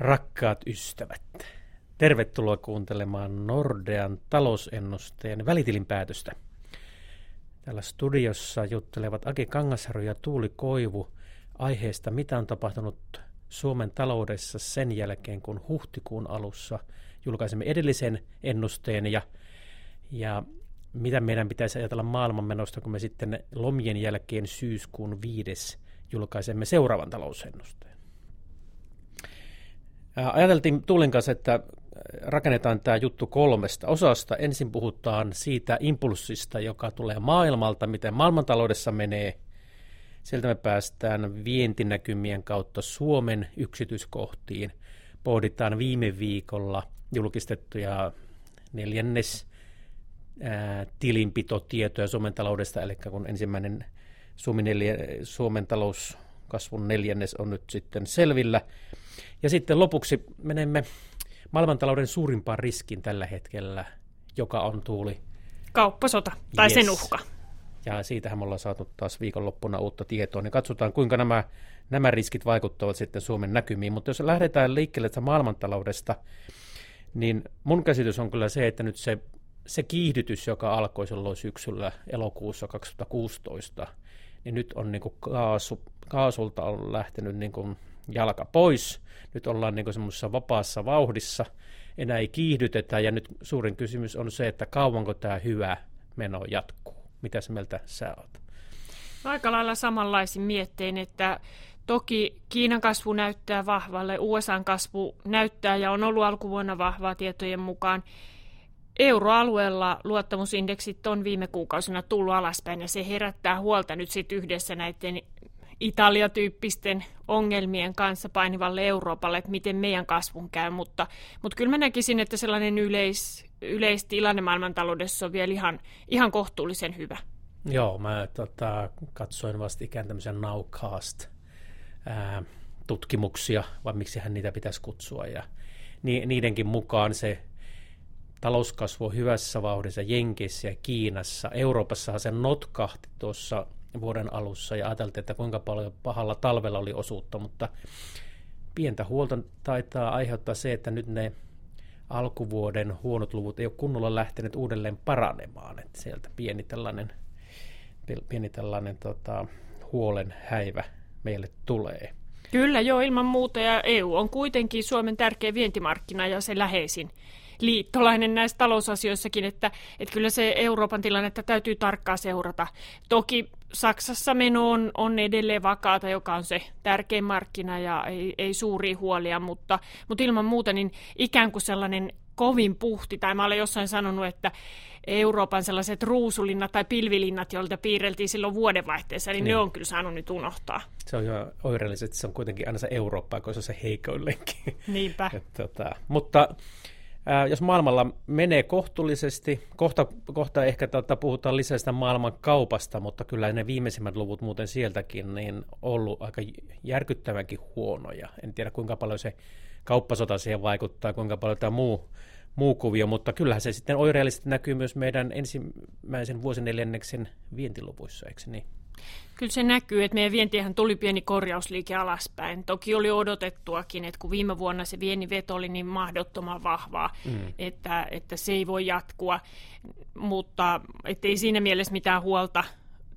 Rakkaat ystävät, tervetuloa kuuntelemaan Nordean talousennusteen välitilinpäätöstä. Täällä studiossa juttelevat Ake Kangasharu ja Tuuli Koivu aiheesta, mitä on tapahtunut Suomen taloudessa sen jälkeen, kun huhtikuun alussa julkaisemme edellisen ennusteen ja, ja mitä meidän pitäisi ajatella maailmanmenosta, kun me sitten lomien jälkeen syyskuun viides julkaisemme seuraavan talousennusteen. Ajateltiin Tuulin kanssa, että rakennetaan tämä juttu kolmesta osasta. Ensin puhutaan siitä impulssista, joka tulee maailmalta, miten maailmantaloudessa menee. Sieltä me päästään vientinäkymien kautta Suomen yksityiskohtiin. Pohditaan viime viikolla julkistettuja neljännes tilinpitotietoja Suomen taloudesta, eli kun ensimmäinen Suomen, neljä, Suomen talouskasvun neljännes on nyt sitten selvillä, ja sitten lopuksi menemme maailmantalouden suurimpaan riskin tällä hetkellä, joka on tuuli. Kauppasota, tai yes. sen uhka. Ja siitähän me ollaan saatu taas viikonloppuna uutta tietoa, niin katsotaan kuinka nämä, nämä riskit vaikuttavat sitten Suomen näkymiin. Mutta jos lähdetään liikkeelle tästä maailmantaloudesta, niin mun käsitys on kyllä se, että nyt se, se kiihdytys, joka alkoi silloin syksyllä elokuussa 2016, niin nyt on niin kuin kaasu, kaasulta on lähtenyt niin kuin jalka pois. Nyt ollaan niin semmoisessa vapaassa vauhdissa, enää ei kiihdytetä ja nyt suurin kysymys on se, että kauanko tämä hyvä meno jatkuu. Mitä se mieltä sä oot? Aika lailla samanlaisin miettein, että toki Kiinan kasvu näyttää vahvalle, USAn kasvu näyttää ja on ollut alkuvuonna vahvaa tietojen mukaan. Euroalueella luottamusindeksit on viime kuukausina tullut alaspäin ja se herättää huolta nyt sitten yhdessä näiden Italia-tyyppisten ongelmien kanssa painivalle Euroopalle, että miten meidän kasvun käy, mutta, mutta kyllä mä näkisin, että sellainen yleis, yleistilanne maailmantaloudessa on vielä ihan, ihan kohtuullisen hyvä. Joo, mä tota, katsoin vastikään tämmöisen Nowcast ää, tutkimuksia, vai miksi hän niitä pitäisi kutsua, ja ni, niidenkin mukaan se talouskasvu on hyvässä vauhdissa Jenkeissä ja Kiinassa. Euroopassahan se notkahti tuossa vuoden alussa ja ajateltiin, että kuinka paljon pahalla talvella oli osuutta, mutta pientä huolta taitaa aiheuttaa se, että nyt ne alkuvuoden huonot luvut ei ole kunnolla lähteneet uudelleen paranemaan, että sieltä pieni tällainen, pieni tällainen tota, huolen häivä meille tulee. Kyllä joo, ilman muuta ja EU on kuitenkin Suomen tärkeä vientimarkkina ja se läheisin liittolainen näissä talousasioissakin, että, että kyllä se Euroopan tilannetta täytyy tarkkaan seurata. Toki Saksassa meno on, on edelleen vakaata, joka on se tärkein markkina ja ei, ei suuria huolia, mutta, mutta ilman muuta niin ikään kuin sellainen kovin puhti, tai mä olen jossain sanonut, että Euroopan sellaiset ruusulinnat tai pilvilinnat, joilta piirreltiin silloin vuodenvaihteessa, niin, niin. ne on kyllä saanut nyt unohtaa. Se on ihan oireellisesti, se on kuitenkin aina se Eurooppa, kun se on se heikoillekin. Niinpä. Et, tota, mutta Jos maailmalla menee kohtuullisesti, kohta, kohta ehkä tota, puhutaan lisää sitä maailman kaupasta, mutta kyllä ne viimeisimmät luvut muuten sieltäkin niin ollut aika järkyttävänkin huonoja. En tiedä kuinka paljon se kauppasota siihen vaikuttaa, kuinka paljon tämä muu, muu kuvio, mutta kyllähän se sitten oireellisesti näkyy myös meidän ensimmäisen vuosineljänneksen vientiluvuissa, eikö niin? Kyllä se näkyy, että meidän vientihän tuli pieni korjausliike alaspäin. Toki oli odotettuakin, että kun viime vuonna se viennin veto oli niin mahdottoman vahvaa, mm. että, että se ei voi jatkua, mutta ei siinä mielessä mitään huolta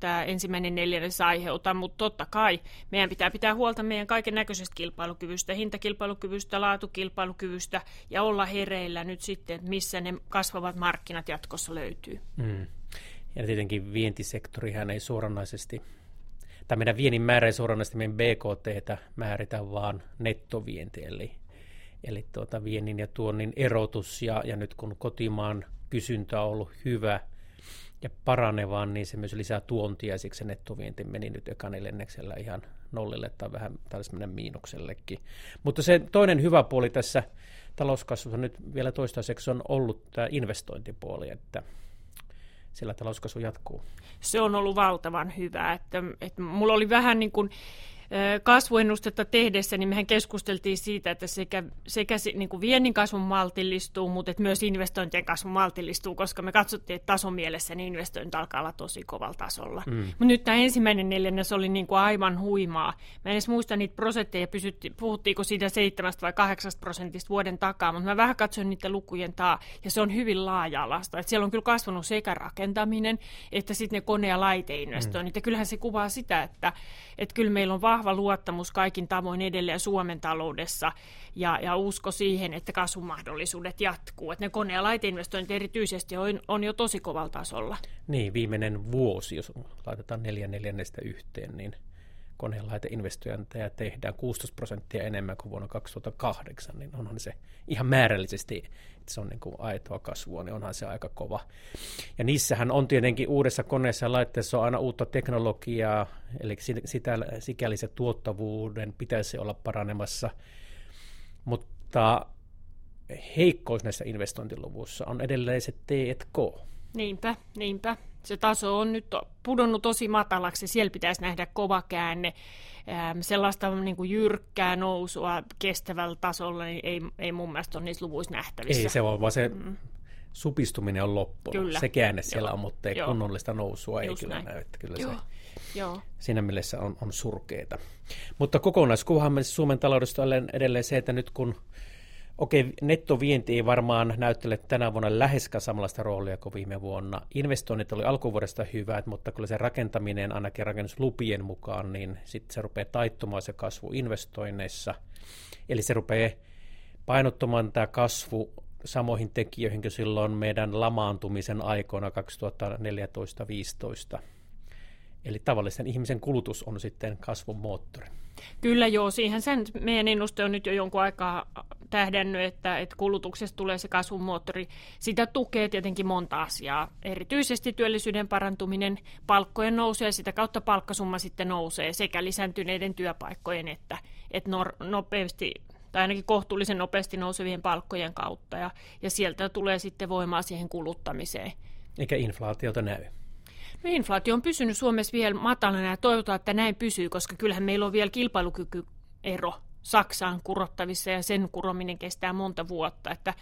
tämä ensimmäinen neljännes aiheuta, mutta totta kai meidän pitää pitää huolta meidän kaiken näköisestä kilpailukyvystä, hintakilpailukyvystä, laatukilpailukyvystä ja olla hereillä nyt sitten, että missä ne kasvavat markkinat jatkossa löytyy. Mm. Ja tietenkin vientisektorihan ei suoranaisesti, tai meidän viennin määrä ei suoranaisesti meidän BKT määritä, vaan nettovienti, eli, eli tuota viennin ja tuonnin erotus, ja, ja nyt kun kotimaan kysyntä on ollut hyvä ja paranevaa, niin se myös lisää tuontia, ja siksi se nettovienti meni nyt ekanellenneksellä ihan nollille tai vähän mennä miinuksellekin. Mutta se toinen hyvä puoli tässä talouskasvussa nyt vielä toistaiseksi on ollut tämä investointipuoli, että sillä talouskasvu jatkuu. Se on ollut valtavan hyvä. Että, että mulla oli vähän niin kuin kasvuennustetta tehdessä, niin mehän keskusteltiin siitä, että sekä, sekä niin kuin viennin kasvun maltillistuu, mutta että myös investointien kasvu maltillistuu, koska me katsottiin, että tason mielessä niin investoinnit alkaa olla tosi kovalla tasolla. Mm. Mutta nyt tämä ensimmäinen neljännes oli niin kuin aivan huimaa. Mä en edes muista niitä prosentteja, pysytti, puhuttiinko siitä 7 vai 8 prosentista vuoden takaa, mutta mä vähän katsoin niiden lukujen taa, ja se on hyvin laaja-alasta. Että siellä on kyllä kasvanut sekä rakentaminen, että sitten ne kone- ja laiteinvestoinnit. Mm. Ja kyllähän se kuvaa sitä, että, että kyllä meillä on vahva luottamus kaikin tavoin edelleen Suomen taloudessa ja, ja usko siihen, että kasvumahdollisuudet jatkuu. Että ne kone- ja laiteinvestoinnit erityisesti on, on jo tosi kovalla tasolla. Niin, viimeinen vuosi, jos laitetaan neljä neljännestä yhteen, niin koneen laiteinvestointeja tehdään 16 prosenttia enemmän kuin vuonna 2008, niin onhan se ihan määrällisesti, että se on niin kuin aitoa kasvua, niin onhan se aika kova. Ja niissähän on tietenkin uudessa koneessa ja laitteessa on aina uutta teknologiaa, eli sitä, sikäli se tuottavuuden pitäisi olla paranemassa, mutta heikkous näissä investointiluvuissa on edelleen se T&K. Niinpä, niinpä se taso on nyt pudonnut tosi matalaksi. Siellä pitäisi nähdä kova käänne. Sellaista niin kuin jyrkkää nousua kestävällä tasolla niin ei, ei mun mielestä ole niissä luvuissa nähtävissä. Ei se ole, vaan se mm. supistuminen on loppunut. Kyllä. Se käänne siellä Joo. on, mutta ei Joo. kunnollista nousua Just ei kyllä näin. näy. Että kyllä Joo. se Joo. siinä mielessä on, on surkeeta. Mutta kokonaiskuvahan Suomen taloudesta on edelleen se, että nyt kun Okei, nettovienti ei varmaan näyttele tänä vuonna läheskään samanlaista roolia kuin viime vuonna. Investoinnit oli alkuvuodesta hyvät, mutta kyllä se rakentaminen ainakin rakennuslupien mukaan, niin sitten se rupeaa taittumaan se kasvu investoinneissa. Eli se rupeaa painottumaan tämä kasvu samoihin tekijöihin kuin silloin meidän lamaantumisen aikoina 2014-2015. Eli tavallisen ihmisen kulutus on sitten kasvun moottori. Kyllä joo, siihen sen meidän ennuste on nyt jo jonkun aikaa tähdännyt, että, että kulutuksesta tulee se kasvun moottori. Sitä tukee tietenkin monta asiaa, erityisesti työllisyyden parantuminen, palkkojen nousee ja sitä kautta palkkasumma sitten nousee sekä lisääntyneiden työpaikkojen että, että nopeasti tai ainakin kohtuullisen nopeasti nousevien palkkojen kautta ja, ja sieltä tulee sitten voimaa siihen kuluttamiseen. Eikä inflaatiota näy. Inflaatio on pysynyt Suomessa vielä matalana ja toivotaan, että näin pysyy, koska kyllähän meillä on vielä kilpailukykyero Saksaan kurottavissa ja sen kurominen kestää monta vuotta. Että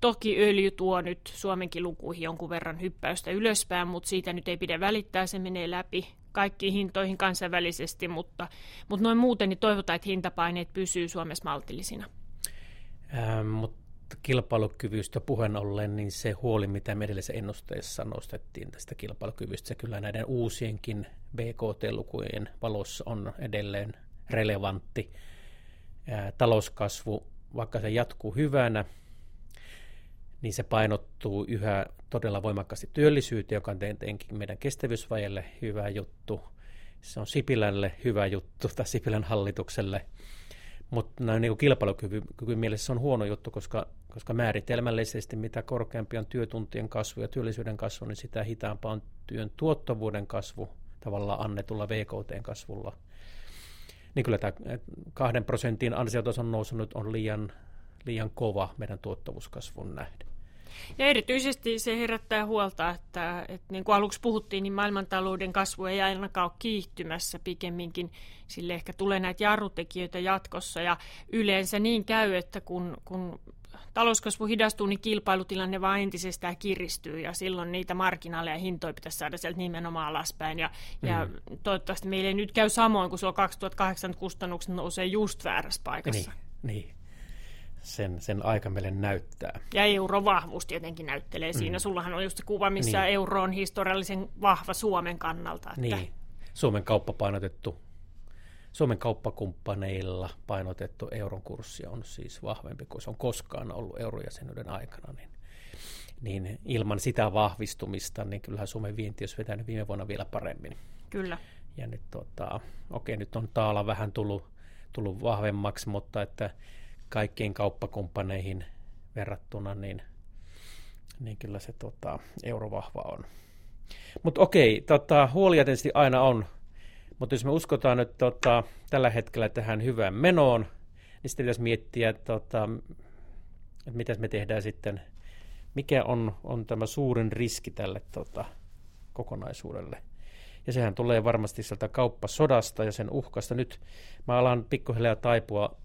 toki öljy tuo nyt Suomenkin lukuihin jonkun verran hyppäystä ylöspäin, mutta siitä nyt ei pidä välittää, se menee läpi kaikkiin hintoihin kansainvälisesti, mutta, mutta noin muuten niin toivotaan, että hintapaineet pysyy Suomessa maltillisina. Ähm, mutta kilpailukyvystä puheen ollen, niin se huoli, mitä me edellisessä ennusteessa nostettiin tästä kilpailukyvystä, se kyllä näiden uusienkin BKT-lukujen valossa on edelleen relevantti. talouskasvu, vaikka se jatkuu hyvänä, niin se painottuu yhä todella voimakkaasti työllisyyteen, joka on tietenkin meidän kestävyysvajelle hyvä juttu. Se on Sipilälle hyvä juttu, tai Sipilän hallitukselle – mutta näin niin kilpailukyvyn mielessä se on huono juttu, koska, koska määritelmällisesti mitä korkeampi on työtuntien kasvu ja työllisyyden kasvu, niin sitä hitaampaa on työn tuottavuuden kasvu tavallaan annetulla VKT-kasvulla. Niin kyllä tämä kahden prosentin ansiotason nousu nyt on liian, liian kova meidän tuottavuuskasvun nähden. Ja erityisesti se herättää huolta, että, että niin kuin aluksi puhuttiin, niin maailmantalouden kasvu ei ainakaan ole kiihtymässä pikemminkin. Sille ehkä tulee näitä jarrutekijöitä jatkossa ja yleensä niin käy, että kun, kun talouskasvu hidastuu, niin kilpailutilanne vaan entisestään kiristyy ja silloin niitä marginaaleja ja hintoja pitäisi saada sieltä nimenomaan alaspäin. Ja, mm. ja toivottavasti meille ei nyt käy samoin, kun sulla 2008 kustannukset nousee just väärässä paikassa. Niin, niin sen, sen aika meille näyttää. Ja eurovahvuus tietenkin näyttelee siinä. Mm. Sullahan on just se kuva, missä niin. euro on historiallisen vahva Suomen kannalta. Että... Niin, Suomen kauppa painotettu, Suomen kauppakumppaneilla painotettu euron kurssi on siis vahvempi kuin se on koskaan ollut eurojäsenyyden aikana. Niin, niin ilman sitä vahvistumista, niin kyllähän Suomen vienti olisi vetänyt viime vuonna vielä paremmin. Kyllä. Ja nyt, tota, okei, nyt on taala vähän tullut, tullut vahvemmaksi, mutta että kaikkiin kauppakumppaneihin verrattuna, niin, niin kyllä se tota, eurovahva on. Mutta okei, tota, huolia tietysti aina on, mutta jos me uskotaan nyt tota, tällä hetkellä tähän hyvään menoon, niin sitten pitäisi miettiä, tota, että mitä me tehdään sitten, mikä on, on tämä suurin riski tälle tota, kokonaisuudelle. Ja sehän tulee varmasti sieltä kauppasodasta ja sen uhkasta. Nyt mä alan pikkuhiljaa taipua,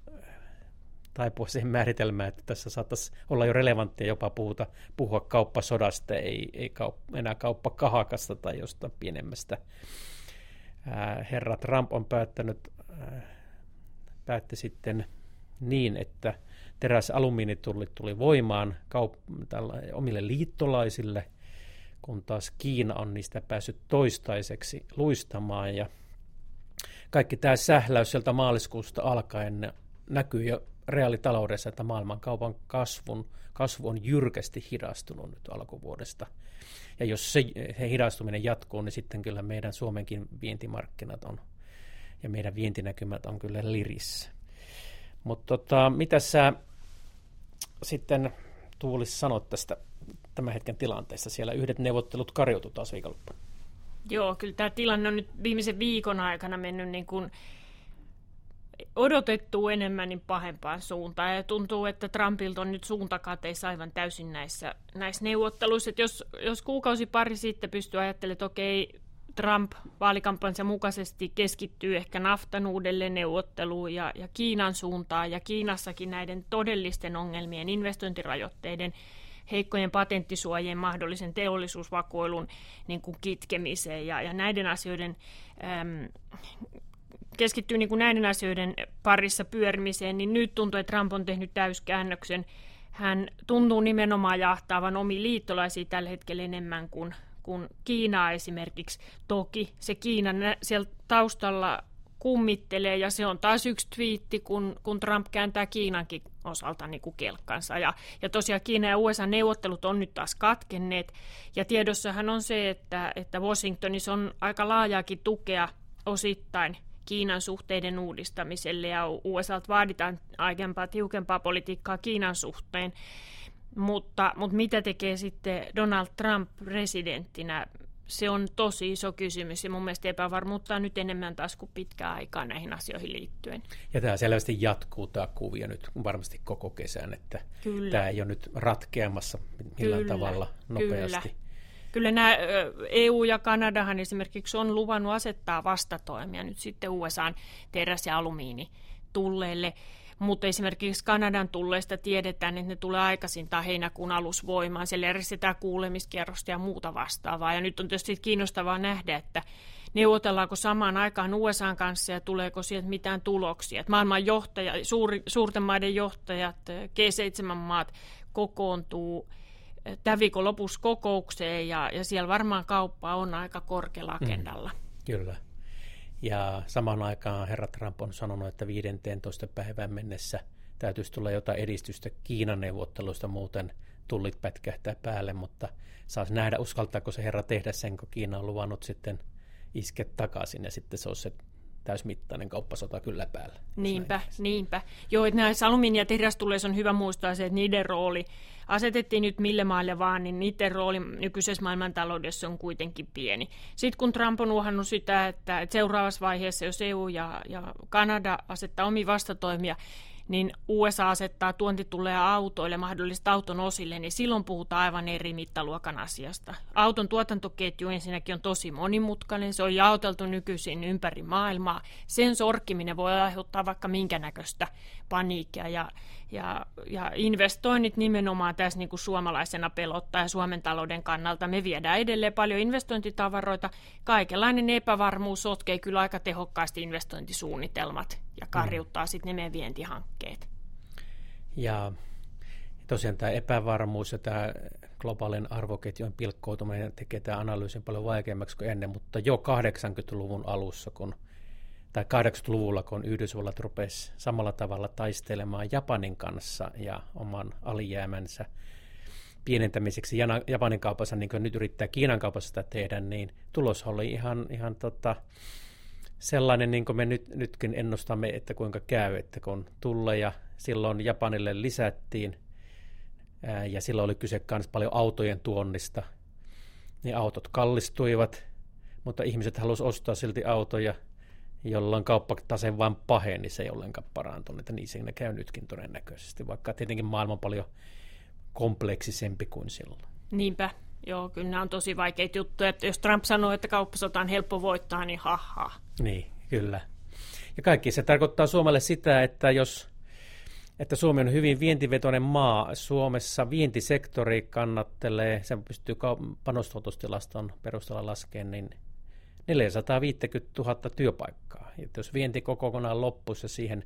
taipua siihen määritelmään, että tässä saattaisi olla jo relevanttia jopa puhuta, puhua kauppasodasta, ei, ei kaup, enää kauppakahakasta tai jostain pienemmästä. herra Trump on päättänyt, päätti sitten niin, että teräs alumiinitullit tuli voimaan kaup- tällä, omille liittolaisille, kun taas Kiina on niistä päässyt toistaiseksi luistamaan. Ja kaikki tämä sähläys sieltä maaliskuusta alkaen näkyy jo reaalitaloudessa, että maailmankaupan kasvun, kasvu on jyrkästi hidastunut nyt alkuvuodesta. Ja jos se, se hidastuminen jatkuu, niin sitten kyllä meidän Suomenkin vientimarkkinat on ja meidän vientinäkymät on kyllä lirissä. Mutta tota, mitä sä sitten Tuulis sanot tästä tämän hetken tilanteessa? Siellä yhdet neuvottelut karjoutui taas viikonloppuna. Joo, kyllä tämä tilanne on nyt viimeisen viikon aikana mennyt niin kuin odotettu enemmän niin pahempaan suuntaan. Ja tuntuu, että Trumpilta on nyt suuntakateissa aivan täysin näissä, näissä neuvotteluissa. Että jos, jos kuukausi pari sitten pystyy ajattelemaan, että okei, Trump vaalikampanjansa mukaisesti keskittyy ehkä naftan uudelleen neuvotteluun ja, ja Kiinan suuntaan ja Kiinassakin näiden todellisten ongelmien, investointirajoitteiden, heikkojen patenttisuojien, mahdollisen teollisuusvakoilun niin kuin kitkemiseen ja, ja näiden asioiden äm, keskittyy niin kuin näiden asioiden parissa pyörimiseen, niin nyt tuntuu, että Trump on tehnyt täyskäännöksen. Hän tuntuu nimenomaan jahtaavan omi liittolaisia tällä hetkellä enemmän kuin kuin Kiinaa esimerkiksi. Toki se Kiina siellä taustalla kummittelee ja se on taas yksi twiitti, kun, kun Trump kääntää Kiinankin osalta niin kuin kelkkansa. Ja, ja tosiaan Kiina ja USA neuvottelut on nyt taas katkenneet ja tiedossahan on se, että, että Washingtonissa on aika laajaakin tukea osittain Kiinan suhteiden uudistamiselle ja USAlta vaaditaan aiempaa tiukempaa politiikkaa Kiinan suhteen. Mutta, mutta mitä tekee sitten Donald Trump presidenttinä? Se on tosi iso kysymys ja mun mielestä epävarmuutta on nyt enemmän taas kuin pitkään aikaa näihin asioihin liittyen. Ja tämä selvästi jatkuu tämä kuvio nyt varmasti koko kesän, että kyllä. tämä ei ole nyt ratkeamassa millään kyllä, tavalla nopeasti. Kyllä. Kyllä nämä EU ja Kanadahan esimerkiksi on luvannut asettaa vastatoimia nyt sitten USAn teräs- ja alumiini tulleille mutta esimerkiksi Kanadan tulleista tiedetään, että ne tulee aikaisintaan heinäkuun alusvoimaan. Siellä järjestetään kuulemiskierrosta ja muuta vastaavaa. Ja nyt on tietysti kiinnostavaa nähdä, että neuvotellaanko samaan aikaan USA kanssa ja tuleeko sieltä mitään tuloksia. Että maailman johtaja, suuri, suurten maiden johtajat, G7-maat kokoontuu tämän viikon lopussa kokoukseen ja, ja siellä varmaan kauppa on aika korkealla mm. agendalla. Mm, kyllä. Ja samaan aikaan herra Trump on sanonut, että 15. päivän mennessä täytyisi tulla jotain edistystä Kiinan neuvotteluista, muuten tullit pätkähtää päälle, mutta saisi nähdä, uskaltaako se herra tehdä sen, kun Kiina on luvannut sitten isket takaisin ja sitten se on se täysmittainen kauppasota kyllä päällä. Niinpä, niinpä. Joo, että näissä alumiini- ja terästulleissa on hyvä muistaa se, että niiden rooli asetettiin nyt mille maille vaan, niin niiden rooli nykyisessä maailmantaloudessa on kuitenkin pieni. Sitten kun Trump on uhannut sitä, että, että seuraavassa vaiheessa, jos EU ja, ja Kanada asettaa omi vastatoimia, niin USA asettaa tuontituleja autoille, mahdollisesti auton osille, niin silloin puhutaan aivan eri mittaluokan asiasta. Auton tuotantoketju ensinnäkin on tosi monimutkainen, se on jaoteltu nykyisin ympäri maailmaa. Sen sorkkiminen voi aiheuttaa vaikka minkä näköistä paniikkia ja, ja, ja investoinnit nimenomaan tässä niin kuin suomalaisena pelottaa ja Suomen talouden kannalta. Me viedään edelleen paljon investointitavaroita. Kaikenlainen epävarmuus sotkee kyllä aika tehokkaasti investointisuunnitelmat ja karjuttaa mm. sitten ne meidän vientihankkeet. Ja tosiaan tämä epävarmuus ja tämä globaalin arvoketjun pilkkoutuminen tekee tämä analyysin paljon vaikeammaksi kuin ennen, mutta jo 80-luvun alussa, kun tai 80-luvulla, kun Yhdysvallat rupesi samalla tavalla taistelemaan Japanin kanssa ja oman alijäämänsä pienentämiseksi Japanin kaupassa, niin kuin nyt yrittää Kiinan kaupassa sitä tehdä, niin tulos oli ihan, ihan tota, sellainen, niin kuin me nyt, nytkin ennustamme, että kuinka käy, että kun ja silloin Japanille lisättiin, ää, ja silloin oli kyse myös paljon autojen tuonnista, niin autot kallistuivat, mutta ihmiset halusivat ostaa silti autoja, jolloin kauppatase vain paheni, niin se ei ollenkaan parantunut, että niin siinä käy nytkin todennäköisesti, vaikka tietenkin maailma on paljon kompleksisempi kuin silloin. Niinpä, Joo, kyllä nämä on tosi vaikeita juttuja. Että jos Trump sanoo, että kauppasota on helppo voittaa, niin haha. Niin, kyllä. Ja kaikki se tarkoittaa Suomelle sitä, että jos että Suomi on hyvin vientivetoinen maa. Suomessa vientisektori kannattelee, sen pystyy panostuotostilaston perusteella laskemaan, niin 450 000 työpaikkaa. Ja jos vienti kokonaan loppuisi ja siihen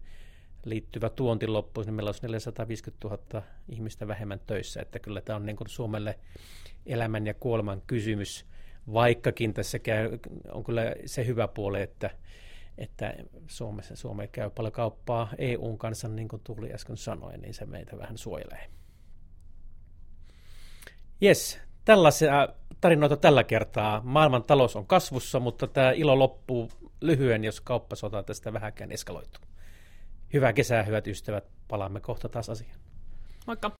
liittyvä tuonti loppuisi, niin meillä olisi 450 000 ihmistä vähemmän töissä. Että kyllä tämä on niin kuin Suomelle elämän ja kuoleman kysymys, vaikkakin tässä käy, on kyllä se hyvä puoli, että että Suomessa, Suomi käy paljon kauppaa EUn kanssa, niin kuin tuli äsken sanoin, niin se meitä vähän suojelee. Jes, tällaisia tarinoita tällä kertaa. Maailman talous on kasvussa, mutta tämä ilo loppuu lyhyen, jos kauppasota tästä vähänkään eskaloituu. Hyvää kesää, hyvät ystävät. Palaamme kohta taas asiaan. Moikka!